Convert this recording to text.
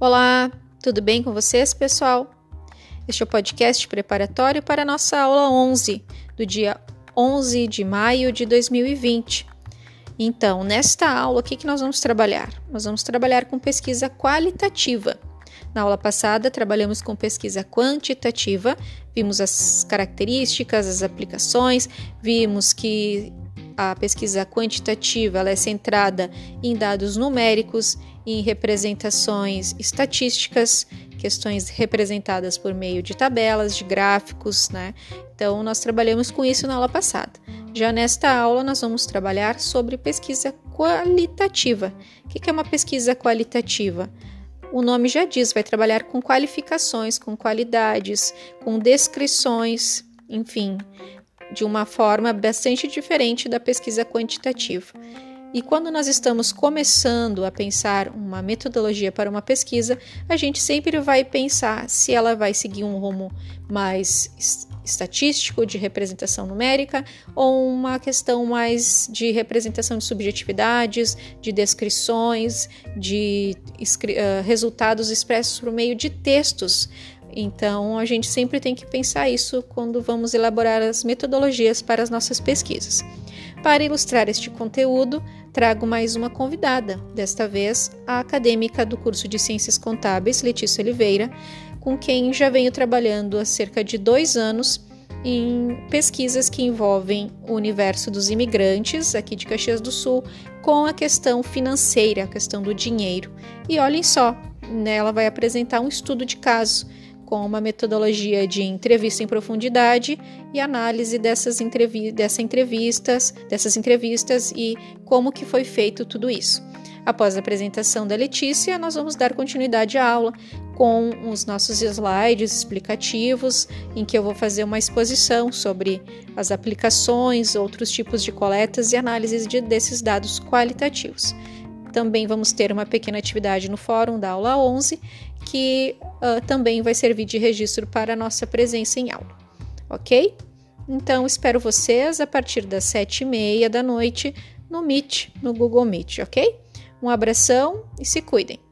Olá, tudo bem com vocês, pessoal? Este é o podcast preparatório para a nossa aula 11, do dia 11 de maio de 2020. Então, nesta aula, o que, que nós vamos trabalhar? Nós vamos trabalhar com pesquisa qualitativa. Na aula passada, trabalhamos com pesquisa quantitativa, vimos as características, as aplicações, vimos que a pesquisa quantitativa ela é centrada em dados numéricos, em representações estatísticas, questões representadas por meio de tabelas, de gráficos, né? Então, nós trabalhamos com isso na aula passada. Já nesta aula, nós vamos trabalhar sobre pesquisa qualitativa. O que é uma pesquisa qualitativa? O nome já diz, vai trabalhar com qualificações, com qualidades, com descrições, enfim, de uma forma bastante diferente da pesquisa quantitativa. E quando nós estamos começando a pensar uma metodologia para uma pesquisa, a gente sempre vai pensar se ela vai seguir um rumo mais estatístico, de representação numérica, ou uma questão mais de representação de subjetividades, de descrições, de uh, resultados expressos por meio de textos então, a gente sempre tem que pensar isso quando vamos elaborar as metodologias para as nossas pesquisas. Para ilustrar este conteúdo, trago mais uma convidada, desta vez a acadêmica do curso de Ciências Contábeis, Letícia Oliveira, com quem já venho trabalhando há cerca de dois anos em pesquisas que envolvem o universo dos imigrantes aqui de Caxias do Sul com a questão financeira, a questão do dinheiro. E olhem só, né, ela vai apresentar um estudo de caso com uma metodologia de entrevista em profundidade e análise dessas, entrevi entrevistas, dessas entrevistas e como que foi feito tudo isso. Após a apresentação da Letícia, nós vamos dar continuidade à aula com os nossos slides explicativos, em que eu vou fazer uma exposição sobre as aplicações, outros tipos de coletas e análises de, desses dados qualitativos. Também vamos ter uma pequena atividade no fórum da aula 11, que uh, também vai servir de registro para a nossa presença em aula, ok? Então, espero vocês a partir das sete e meia da noite no Meet, no Google Meet, ok? Um abração e se cuidem!